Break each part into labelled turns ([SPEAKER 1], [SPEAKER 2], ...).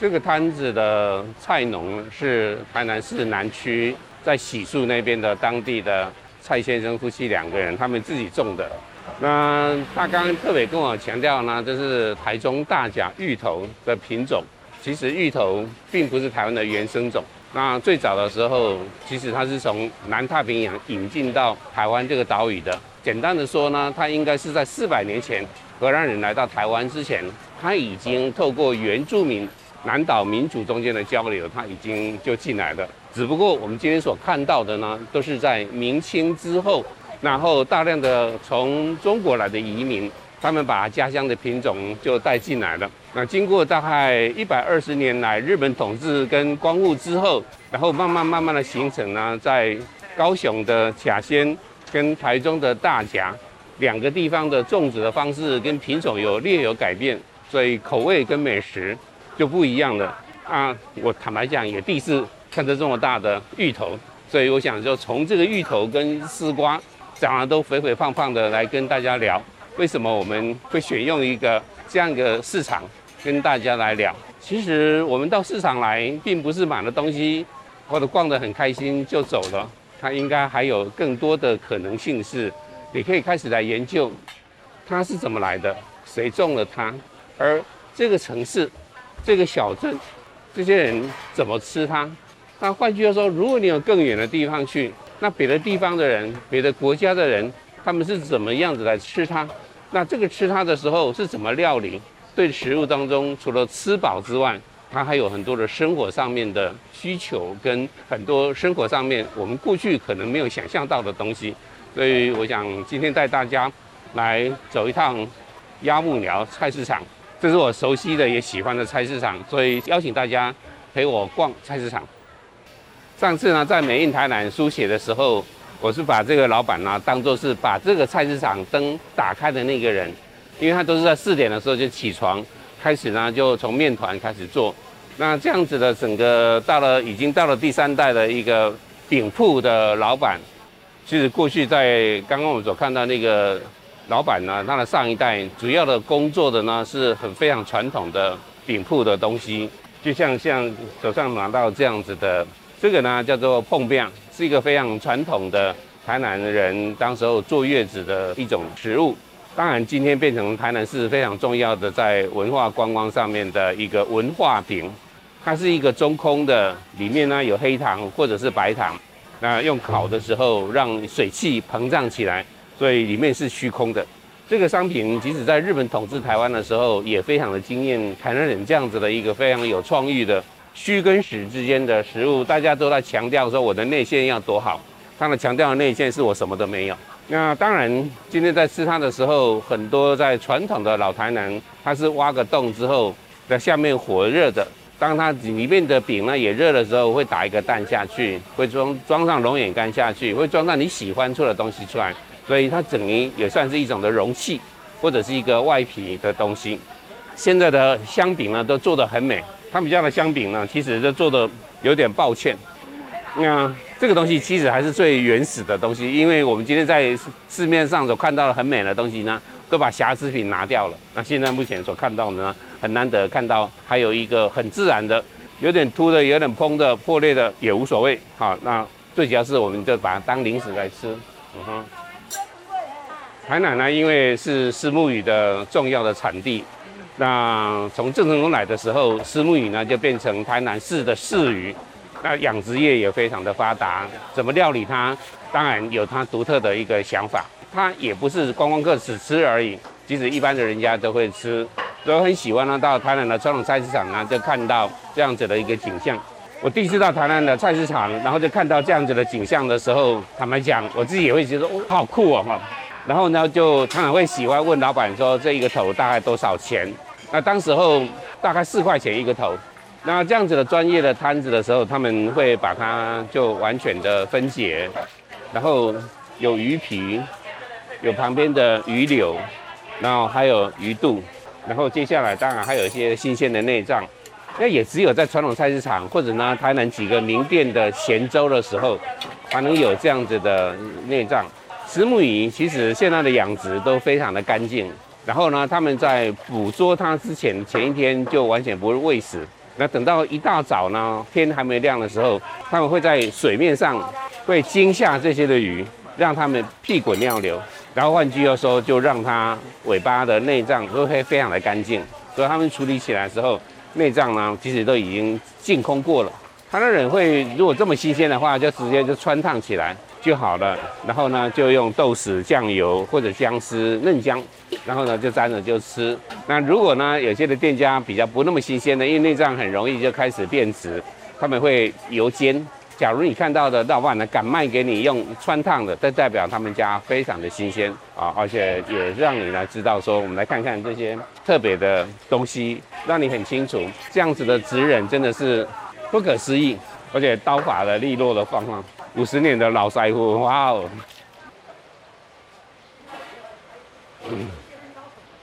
[SPEAKER 1] 这个摊子的菜农是台南市南区在喜树那边的当地的蔡先生夫妻两个人，他们自己种的。那他刚刚特别跟我强调呢，这是台中大甲芋头的品种。其实芋头并不是台湾的原生种。那最早的时候，其实它是从南太平洋引进到台湾这个岛屿的。简单的说呢，它应该是在四百年前荷兰人来到台湾之前，它已经透过原住民南岛民族中间的交流，他已经就进来了。只不过我们今天所看到的呢，都是在明清之后，然后大量的从中国来的移民。他们把家乡的品种就带进来了。那经过大概一百二十年来日本统治跟光复之后，然后慢慢慢慢的形成呢，在高雄的甲仙跟台中的大甲两个地方的种植的方式跟品种有略有改变，所以口味跟美食就不一样了。啊，我坦白讲也第一次看到这么大的芋头，所以我想就从这个芋头跟丝瓜长得都肥肥胖胖的来跟大家聊。为什么我们会选用一个这样一个市场跟大家来聊？其实我们到市场来，并不是买了东西或者逛得很开心就走了，它应该还有更多的可能性是，你可以开始来研究它是怎么来的，谁种了它，而这个城市、这个小镇、这些人怎么吃它？那换句话说，如果你有更远的地方去，那别的地方的人、别的国家的人，他们是怎么样子来吃它？那这个吃它的时候是怎么料理？对食物当中，除了吃饱之外，它还有很多的生活上面的需求，跟很多生活上面我们过去可能没有想象到的东西。所以我想今天带大家来走一趟鸭木寮菜市场，这是我熟悉的也喜欢的菜市场，所以邀请大家陪我逛菜市场。上次呢，在美印台南书写的时候。我是把这个老板呢当做是把这个菜市场灯打开的那个人，因为他都是在四点的时候就起床，开始呢就从面团开始做。那这样子的整个到了已经到了第三代的一个饼铺的老板，其实过去在刚刚我们所看到那个老板呢，他的上一代主要的工作的呢是很非常传统的饼铺的东西，就像像手上拿到这样子的。这个呢叫做碰饼，是一个非常传统的台南人当时候坐月子的一种食物。当然，今天变成台南市非常重要的在文化观光上面的一个文化饼。它是一个中空的，里面呢有黑糖或者是白糖。那用烤的时候让水汽膨胀起来，所以里面是虚空的。这个商品即使在日本统治台湾的时候，也非常的惊艳台南人这样子的一个非常有创意的。虚跟实之间的食物，大家都在强调说我的内馅要多好。他们强调的内馅是我什么都没有。那当然，今天在吃它的时候，很多在传统的老台南，它是挖个洞之后，在下面火热的，当它里面的饼呢也热的时候，会打一个蛋下去，会装装上龙眼干下去，会装上你喜欢做的东西出来。所以它整于也算是一种的容器，或者是一个外皮的东西。现在的香饼呢，都做得很美。他们家的香饼呢，其实就做的有点抱歉。那这个东西其实还是最原始的东西，因为我们今天在市面上所看到的很美的东西呢，都把瑕疵品拿掉了。那现在目前所看到的呢，很难得看到还有一个很自然的，有点凸的、有点蓬的、破裂的也无所谓。好，那最主要是我们就把它当零食来吃。嗯哼。台南呢，因为是石木鱼的重要的产地。那从郑成功来的时候，丝木鱼呢就变成台南市的市鱼。那养殖业也非常的发达，怎么料理它，当然有它独特的一个想法。它也不是观光客只吃而已，即使一般的人家都会吃，都很喜欢呢。到台南的传统菜市场呢，就看到这样子的一个景象。我第一次到台南的菜市场，然后就看到这样子的景象的时候，坦白讲，我自己也会觉得哦，好酷哦哈。然后呢，就常常会喜欢问老板说，这一个头大概多少钱？那当时候大概四块钱一个头，那这样子的专业的摊子的时候，他们会把它就完全的分解，然后有鱼皮，有旁边的鱼柳，然后还有鱼肚，然后接下来当然还有一些新鲜的内脏，那也只有在传统菜市场或者呢台南几个名店的咸粥的时候，才能有这样子的内脏。石目鱼其实现在的养殖都非常的干净。然后呢，他们在捕捉它之前，前一天就完全不会喂食，那等到一大早呢，天还没亮的时候，他们会在水面上会惊吓这些的鱼，让它们屁滚尿流。然后换句话说，就让它尾巴的内脏都会非常的干净。所以他们处理起来的时候，内脏呢其实都已经净空过了。他的人会如果这么新鲜的话，就直接就穿烫起来就好了。然后呢，就用豆豉、酱油或者姜丝、嫩姜，然后呢就沾着就吃。那如果呢有些的店家比较不那么新鲜的，因为内脏很容易就开始变质，他们会油煎。假如你看到的老板呢敢卖给你用穿烫的，这代表他们家非常的新鲜啊，而且也让你来知道说，我们来看看这些特别的东西，让你很清楚，这样子的职人真的是不可思议，而且刀法的利落的放放，五十年的老师傅，哇哦！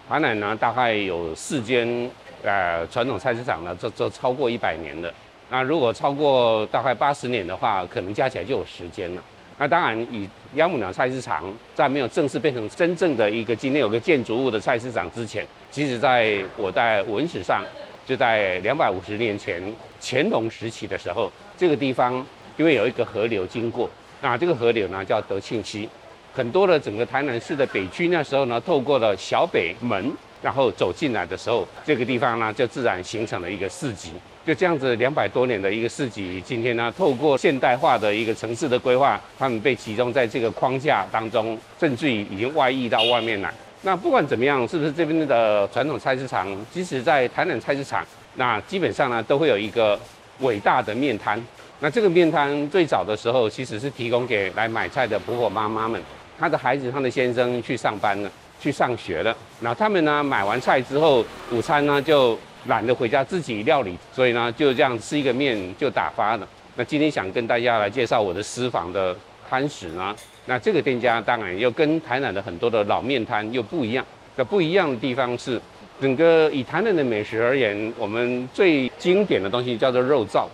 [SPEAKER 1] 台南呢大概有四间呃传统菜市场呢，这这超过一百年的。那如果超过大概八十年的话，可能加起来就有时间了。那当然，以鸭母鸟菜市场在没有正式变成真正的一个今天有个建筑物的菜市场之前，其实在我在文史上，就在两百五十年前乾隆时期的时候，这个地方因为有一个河流经过，那这个河流呢叫德庆溪，很多的整个台南市的北区那时候呢，透过了小北门，然后走进来的时候，这个地方呢就自然形成了一个市集。就这样子，两百多年的一个市集，今天呢，透过现代化的一个城市的规划，他们被集中在这个框架当中，甚至于已经外溢到外面来。那不管怎么样，是不是这边的传统菜市场，即使在台南菜市场，那基本上呢，都会有一个伟大的面摊。那这个面摊最早的时候，其实是提供给来买菜的婆婆妈妈们，她的孩子、她的先生去上班了，去上学了。那他们呢，买完菜之后，午餐呢就。懒得回家自己料理，所以呢就这样吃一个面就打发了。那今天想跟大家来介绍我的私房的摊食呢。那这个店家当然又跟台南的很多的老面摊又不一样。那不一样的地方是，整个以台南的美食而言，我们最经典的东西叫做肉燥。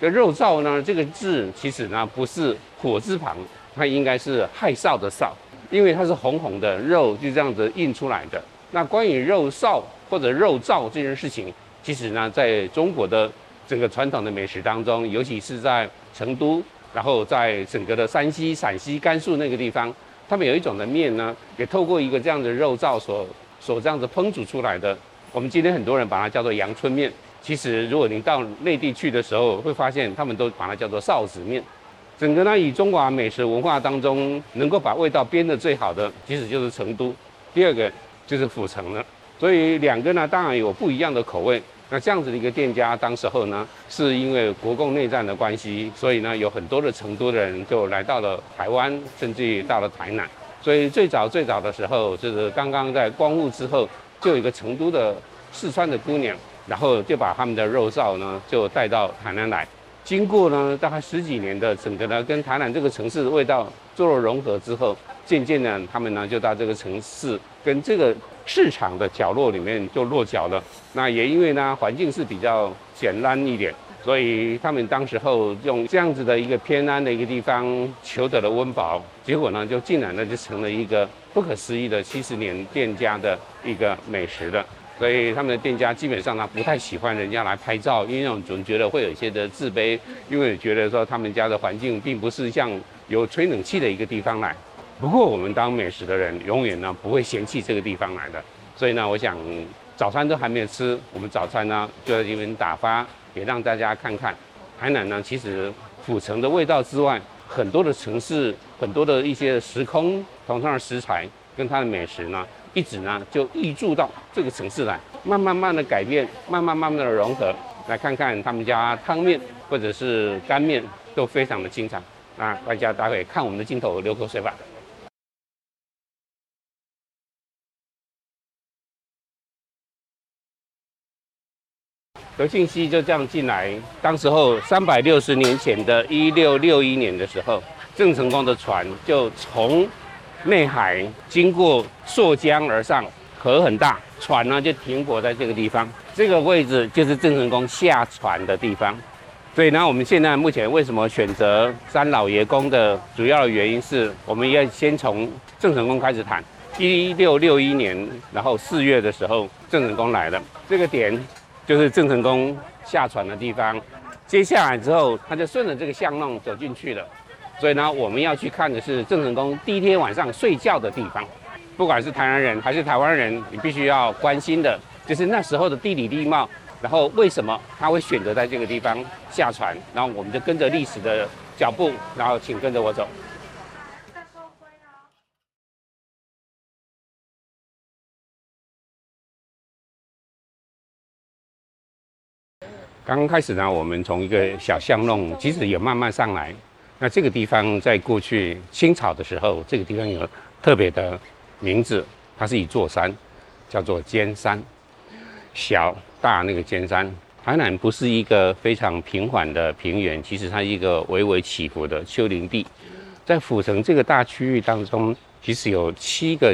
[SPEAKER 1] 这肉燥呢，这个字其实呢不是火字旁，它应该是害臊的臊，因为它是红红的肉就这样子印出来的。那关于肉臊。或者肉燥这件事情，其实呢，在中国的整个传统的美食当中，尤其是在成都，然后在整个的山西、陕西、甘肃那个地方，他们有一种的面呢，也透过一个这样的肉燥所所这样子烹煮出来的。我们今天很多人把它叫做阳春面，其实如果您到内地去的时候，会发现他们都把它叫做臊子面。整个呢，以中华美食文化当中能够把味道编得最好的，其实就是成都，第二个就是府城了。所以两个呢，当然有不一样的口味。那这样子的一个店家，当时候呢，是因为国共内战的关系，所以呢，有很多的成都人就来到了台湾，甚至于到了台南。所以最早最早的时候，就是刚刚在光复之后，就有一个成都的四川的姑娘，然后就把他们的肉臊呢，就带到台南来。经过呢，大概十几年的整个呢，跟台南这个城市的味道做了融合之后，渐渐的，他们呢就到这个城市跟这个。市场的角落里面就落脚了。那也因为呢，环境是比较简单一点，所以他们当时候用这样子的一个偏安的一个地方求得了温饱，结果呢，就竟然呢就成了一个不可思议的七十年店家的一个美食了。所以他们的店家基本上呢不太喜欢人家来拍照，因为总觉得会有一些的自卑，因为觉得说他们家的环境并不是像有吹冷气的一个地方来。不过我们当美食的人，永远呢不会嫌弃这个地方来的。所以呢，我想早餐都还没有吃，我们早餐呢就在这边打发，也让大家看看海南呢。其实府城的味道之外，很多的城市，很多的一些时空同样的食材跟它的美食呢，一直呢就溢注到这个城市来，慢慢慢的改变，慢慢慢慢的融合。来看看他们家汤面或者是干面都非常的精彩。那大家待会看我们的镜头流口水吧。德庆溪就这样进来。当时候三百六十年前的一六六一年的时候，郑成功的船就从内海经过溯江而上，河很大，船呢就停泊在这个地方。这个位置就是郑成功下船的地方。所以呢，我们现在目前为什么选择三老爷宫的主要的原因是，我们要先从郑成功开始谈。一六六一年，然后四月的时候，郑成功来了，这个点。就是郑成功下船的地方。接下来之后，他就顺着这个巷弄走进去了。所以呢，我们要去看的是郑成功第一天晚上睡觉的地方。不管是台南人还是台湾人，你必须要关心的，就是那时候的地理地貌。然后为什么他会选择在这个地方下船？然后我们就跟着历史的脚步，然后请跟着我走。刚开始呢，我们从一个小巷弄，其实也慢慢上来。那这个地方在过去清朝的时候，这个地方有特别的名字，它是一座山，叫做尖山。小大那个尖山，台南不是一个非常平缓的平原，其实它是一个微微起伏的丘陵地。在府城这个大区域当中，其实有七个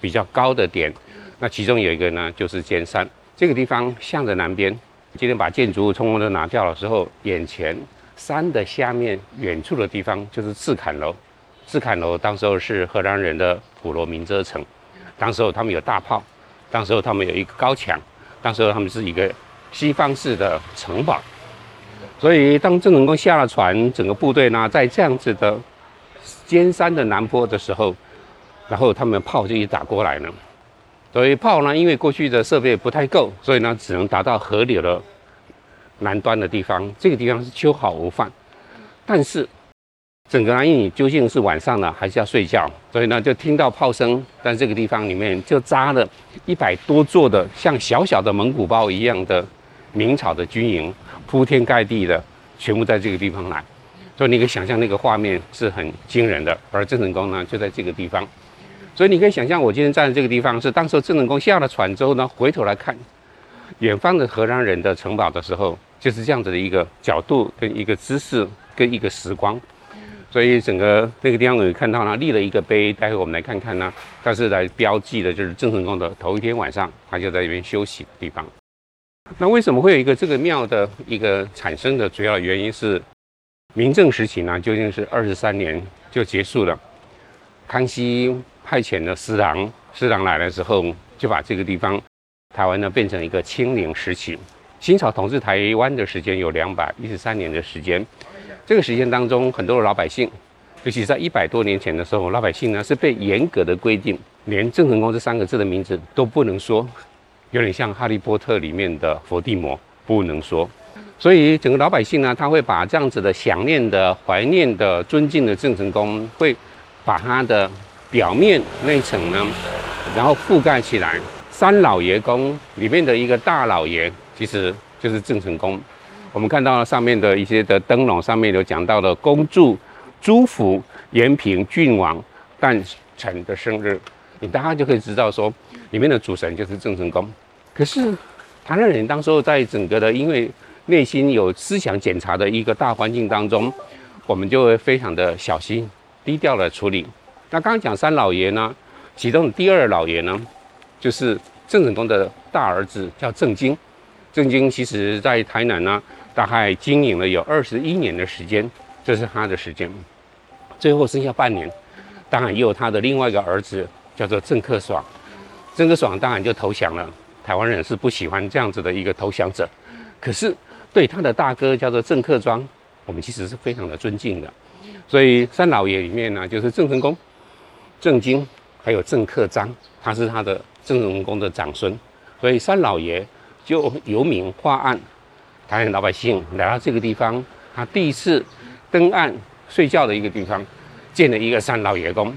[SPEAKER 1] 比较高的点，那其中有一个呢就是尖山。这个地方向着南边，今天把建筑物通通都拿掉的时候，眼前山的下面远处的地方就是赤坎楼。赤坎楼当时候是荷兰人的普罗民遮城，当时候他们有大炮，当时候他们有一个高墙。当时候他们是一个西方式的城堡，所以当郑成功下了船，整个部队呢在这样子的尖山的南坡的时候，然后他们炮就一打过来了。所以炮呢，因为过去的设备不太够，所以呢只能达到河流的南端的地方。这个地方是秋毫无犯，但是。整个南印你究竟是晚上呢，还是要睡觉？所以呢，就听到炮声，但这个地方里面就扎了一百多座的像小小的蒙古包一样的明朝的军营，铺天盖地的全部在这个地方来，所以你可以想象那个画面是很惊人的。而郑成功呢，就在这个地方，所以你可以想象，我今天站在这个地方，是当时郑成功下了船之后呢，回头来看远方的荷兰人的城堡的时候，就是这样子的一个角度跟一个姿势跟一个时光。所以整个那个地方我看到呢，立了一个碑。待会我们来看看呢，它是来标记的，就是郑成功的头一天晚上，他就在这边休息的地方。那为什么会有一个这个庙的一个产生的主要原因是，明正时期呢，究竟是二十三年就结束了。康熙派遣的司郎，司郎来的时候，就把这个地方台湾呢变成一个清零时期。清朝统治台湾的时间有两百一十三年的时间。这个时间当中，很多的老百姓，尤其在一百多年前的时候，老百姓呢是被严格的规定，连郑成功这三个字的名字都不能说，有点像《哈利波特》里面的伏地魔，不能说。所以整个老百姓呢，他会把这样子的想念的、怀念的、尊敬的郑成功，会把他的表面那一层呢，然后覆盖起来。三老爷宫里面的一个大老爷，其实就是郑成功。我们看到了上面的一些的灯笼，上面有讲到的恭祝朱福延平郡王诞辰的生日，你大家就可以知道说，里面的主神就是郑成功。可是台湾人当时候在整个的因为内心有思想检查的一个大环境当中，我们就会非常的小心低调的处理。那刚刚讲三老爷呢，其中的第二老爷呢，就是郑成功的大儿子叫郑经。郑经其实在台南呢。大概经营了有二十一年的时间，这是他的时间。最后剩下半年，当然也有他的另外一个儿子，叫做郑克爽。郑克爽当然就投降了。台湾人是不喜欢这样子的一个投降者，可是对他的大哥叫做郑克庄，我们其实是非常的尊敬的。所以三老爷里面呢，就是郑成功、郑经还有郑克章，他是他的郑成功的长孙，所以三老爷就由名化案。台湾老百姓来到这个地方，他第一次登岸睡觉的一个地方，建了一个三老爷宫。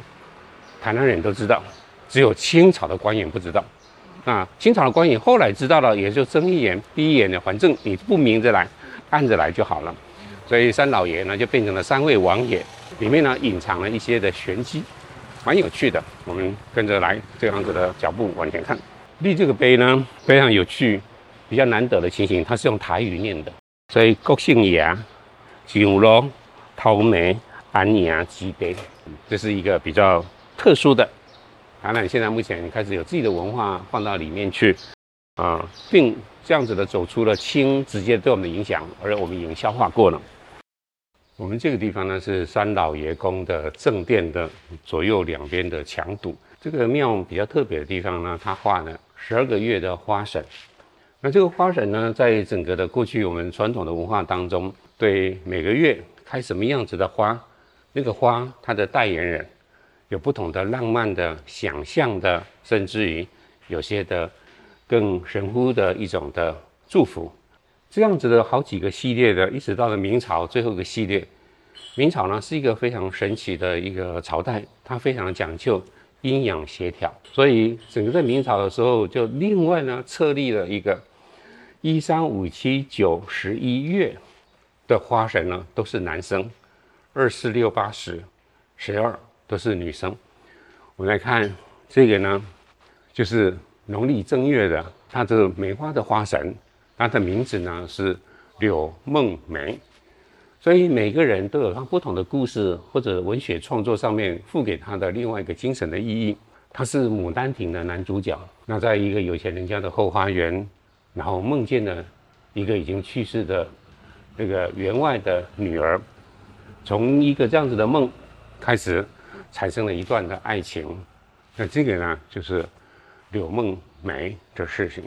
[SPEAKER 1] 台南人都知道，只有清朝的官员不知道。那清朝的官员后来知道了，也就睁一眼闭一眼的，反正你不明着来，暗着来就好了。所以三老爷呢，就变成了三位王爷，里面呢隐藏了一些的玄机，蛮有趣的。我们跟着来这样子的脚步往前看，立这个碑呢非常有趣。比较难得的情形，它是用台语念的，所以国姓爷、九龙、桃梅、安阳、基碑，这是一个比较特殊的。当然，现在目前开始有自己的文化放到里面去，啊，并这样子的走出了清直接对我们的影响，而我们已经消化过了。我们这个地方呢，是三老爷宫的正殿的左右两边的墙堵。这个庙比较特别的地方呢，它画了十二个月的花神。那这个花神呢，在整个的过去我们传统的文化当中，对每个月开什么样子的花，那个花它的代言人有不同的浪漫的想象的，甚至于有些的更神乎的一种的祝福。这样子的好几个系列的，一直到了明朝最后一个系列。明朝呢是一个非常神奇的一个朝代，它非常讲究阴阳协调，所以整个在明朝的时候，就另外呢设立了一个一三五七九十一月的花神呢都是男生，二四六八十十二都是女生。我们来看这个呢，就是农历正月的，它这个梅花的花神。他的名字呢是柳梦梅，所以每个人都有他不同的故事或者文学创作上面赋给他的另外一个精神的意义。他是《牡丹亭》的男主角，那在一个有钱人家的后花园，然后梦见了一个已经去世的那个员外的女儿，从一个这样子的梦开始产生了一段的爱情。那这个呢就是柳梦梅的事情。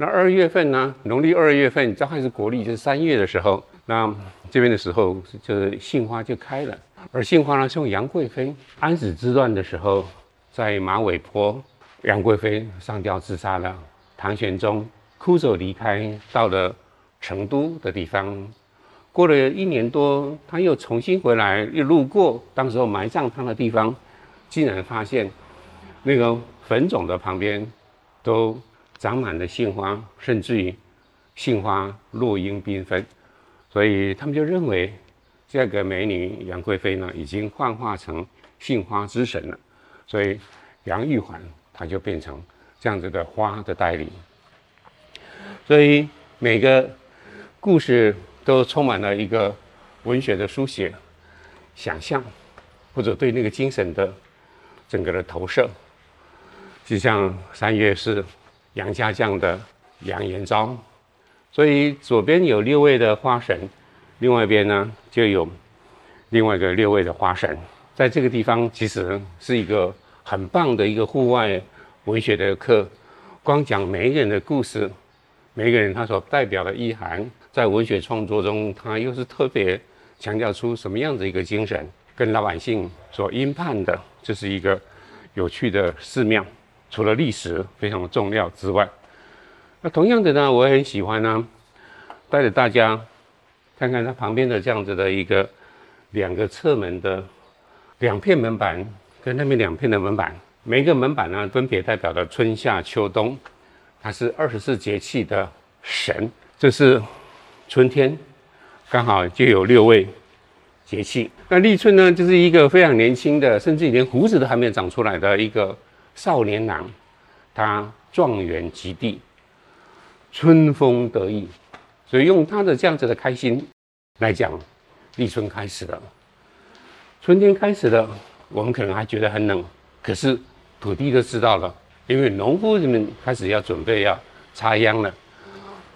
[SPEAKER 1] 那二月份呢？农历二月份，这还是国历，就是三月的时候。那这边的时候，就是杏花就开了。而杏花呢，是用杨贵妃安史之乱的时候，在马尾坡，杨贵妃上吊自杀了。唐玄宗哭着离开，到了成都的地方。过了一年多，他又重新回来，又路过当时候埋葬他的地方，竟然发现那个坟冢的旁边都。长满了杏花，甚至于杏花落英缤纷，所以他们就认为这个美女杨贵妃呢，已经幻化成杏花之神了。所以杨玉环她就变成这样子的花的代理。所以每个故事都充满了一个文学的书写、想象，或者对那个精神的整个的投射，就像三月是。杨家将的杨延昭，所以左边有六位的花神，另外一边呢就有另外一个六位的花神。在这个地方，其实是一个很棒的一个户外文学的课。光讲每一个人的故事，每一个人他所代表的意涵，在文学创作中，他又是特别强调出什么样的一个精神，跟老百姓所应盼的，这是一个有趣的寺庙。除了历史非常的重要之外，那同样的呢，我也很喜欢呢，带着大家看看它旁边的这样子的一个两个侧门的两片门板，跟那边两片的门板，每一个门板呢分别代表的春夏秋冬，它是二十四节气的神。这是春天，刚好就有六位节气。那立春呢，就是一个非常年轻的，甚至连胡子都还没有长出来的一个。少年郎，他状元及第，春风得意，所以用他的这样子的开心来讲，立春开始了，春天开始了。我们可能还觉得很冷，可是土地都知道了，因为农夫人们开始要准备要插秧了，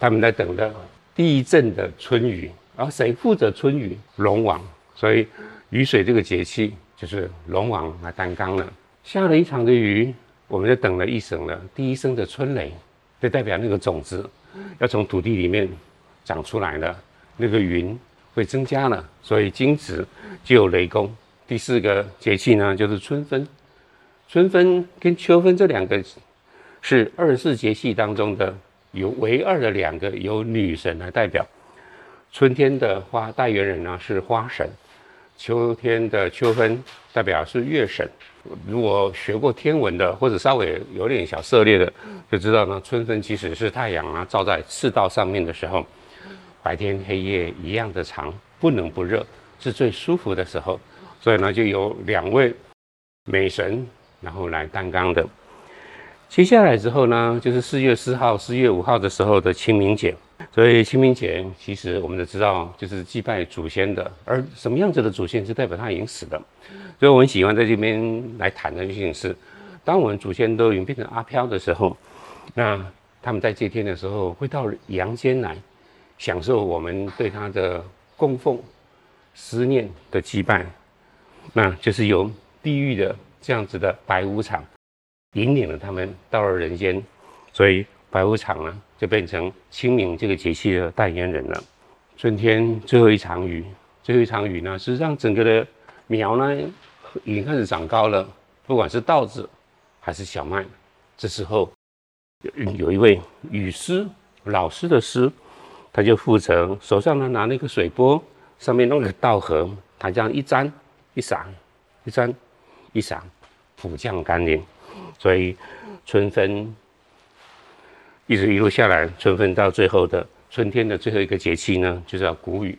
[SPEAKER 1] 他们在等着第一阵的春雨。而谁负责春雨？龙王。所以雨水这个节气就是龙王来担纲了。下了一场的雨，我们就等了一声了。第一声的春雷，就代表那个种子要从土地里面长出来了，那个云会增加了，所以惊蛰就有雷公。第四个节气呢，就是春分。春分跟秋分这两个是二十四节气当中的有唯二的两个由女神来代表。春天的花代言人呢是花神，秋天的秋分代表是月神。如果学过天文的，或者稍微有点小涉猎的，就知道呢，春分其实是太阳啊照在赤道上面的时候，白天黑夜一样的长，不冷不热，是最舒服的时候。所以呢，就有两位美神，然后来担纲的。接下来之后呢，就是四月四号、四月五号的时候的清明节。所以清明节其实我们都知道，就是祭拜祖先的。而什么样子的祖先，是代表他已经死的。所以我们喜欢在这边来谈的事情是，当我们祖先都已经变成阿飘的时候，那他们在这天的时候会到阳间来，享受我们对他的供奉、思念的祭拜，那就是由地狱的这样子的白无常引领了他们到了人间，所以。白虎场呢，就变成清明这个节气的代言人了。春天最后一场雨，最后一场雨呢，实际上整个的苗呢已经开始长高了，不管是稻子还是小麦。这时候有有一位雨师，老师的师，他就负责手上呢拿那个水钵，上面弄个稻禾，他这样一沾一洒，一沾一洒，普降甘霖。所以春分一直一路下来，春分到最后的春天的最后一个节气呢，就叫谷雨。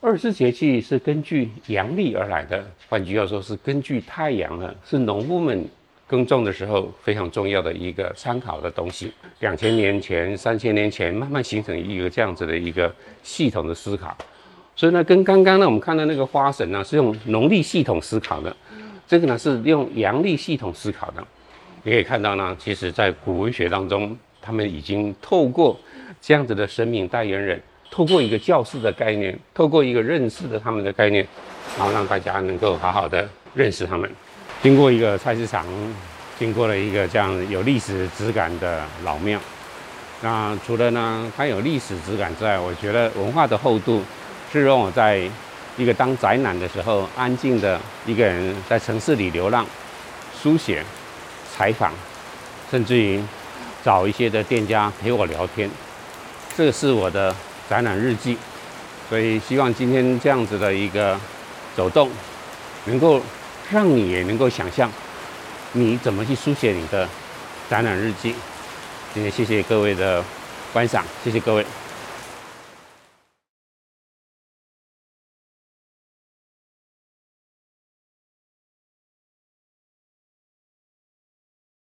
[SPEAKER 1] 二十四节气是根据阳历而来的，换句话说，是根据太阳的，是农夫们。耕种的时候非常重要的一个参考的东西，两千年前、三千年前慢慢形成一个这样子的一个系统的思考，所以呢，跟刚刚呢我们看到那个花神呢是用农历系统思考的，这个呢是用阳历系统思考的。你可以看到呢，其实在古文学当中，他们已经透过这样子的生命代言人，透过一个教师的概念，透过一个认识的他们的概念，然后让大家能够好好的认识他们。经过一个菜市场，经过了一个这样有历史质感的老庙。那除了呢，它有历史质感之外，我觉得文化的厚度是让我在一个当宅男的时候，安静的一个人在城市里流浪、书写、采访，甚至于找一些的店家陪我聊天。这是我的展览日记。所以希望今天这样子的一个走动，能够。让你也能够想象，你怎么去书写你的展览日记。今天谢谢各位的观赏，谢谢各位。